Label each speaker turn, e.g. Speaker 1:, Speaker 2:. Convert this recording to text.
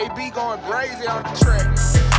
Speaker 1: AB going crazy on the track.